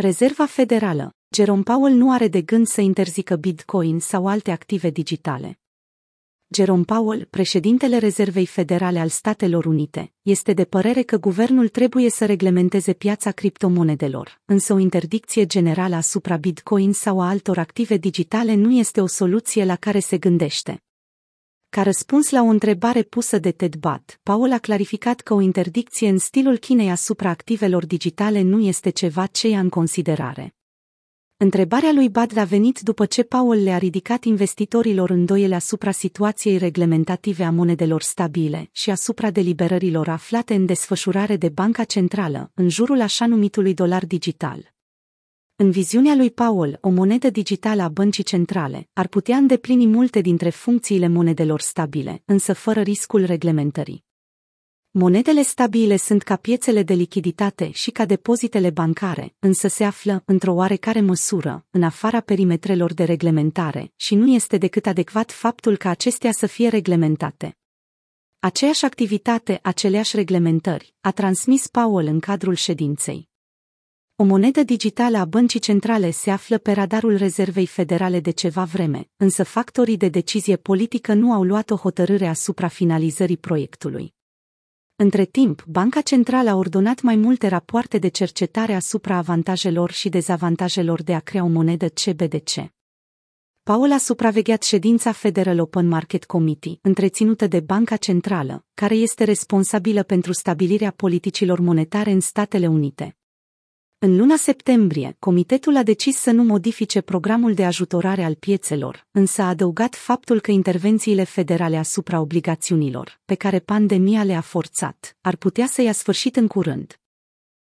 Rezerva Federală, Jerome Powell nu are de gând să interzică Bitcoin sau alte active digitale. Jerome Powell, președintele Rezervei Federale al Statelor Unite, este de părere că guvernul trebuie să reglementeze piața criptomonedelor, însă o interdicție generală asupra Bitcoin sau a altor active digitale nu este o soluție la care se gândește. Ca răspuns la o întrebare pusă de Ted Budd, Paul a clarificat că o interdicție în stilul Chinei asupra activelor digitale nu este ceva ce ia în considerare. Întrebarea lui Bad a venit după ce Paul le-a ridicat investitorilor îndoiele asupra situației reglementative a monedelor stabile și asupra deliberărilor aflate în desfășurare de Banca Centrală, în jurul așa numitului dolar digital. În viziunea lui Paul, o monedă digitală a băncii centrale ar putea îndeplini multe dintre funcțiile monedelor stabile, însă fără riscul reglementării. Monedele stabile sunt ca piețele de lichiditate și ca depozitele bancare, însă se află, într-o oarecare măsură, în afara perimetrelor de reglementare și nu este decât adecvat faptul ca acestea să fie reglementate. Aceeași activitate, aceleași reglementări, a transmis Paul în cadrul ședinței. O monedă digitală a băncii centrale se află pe radarul Rezervei Federale de ceva vreme, însă factorii de decizie politică nu au luat o hotărâre asupra finalizării proiectului. Între timp, Banca Centrală a ordonat mai multe rapoarte de cercetare asupra avantajelor și dezavantajelor de a crea o monedă CBDC. Paul a supravegheat ședința Federal Open Market Committee, întreținută de Banca Centrală, care este responsabilă pentru stabilirea politicilor monetare în Statele Unite. În luna septembrie, comitetul a decis să nu modifice programul de ajutorare al piețelor, însă a adăugat faptul că intervențiile federale asupra obligațiunilor, pe care pandemia le-a forțat, ar putea să ia sfârșit în curând.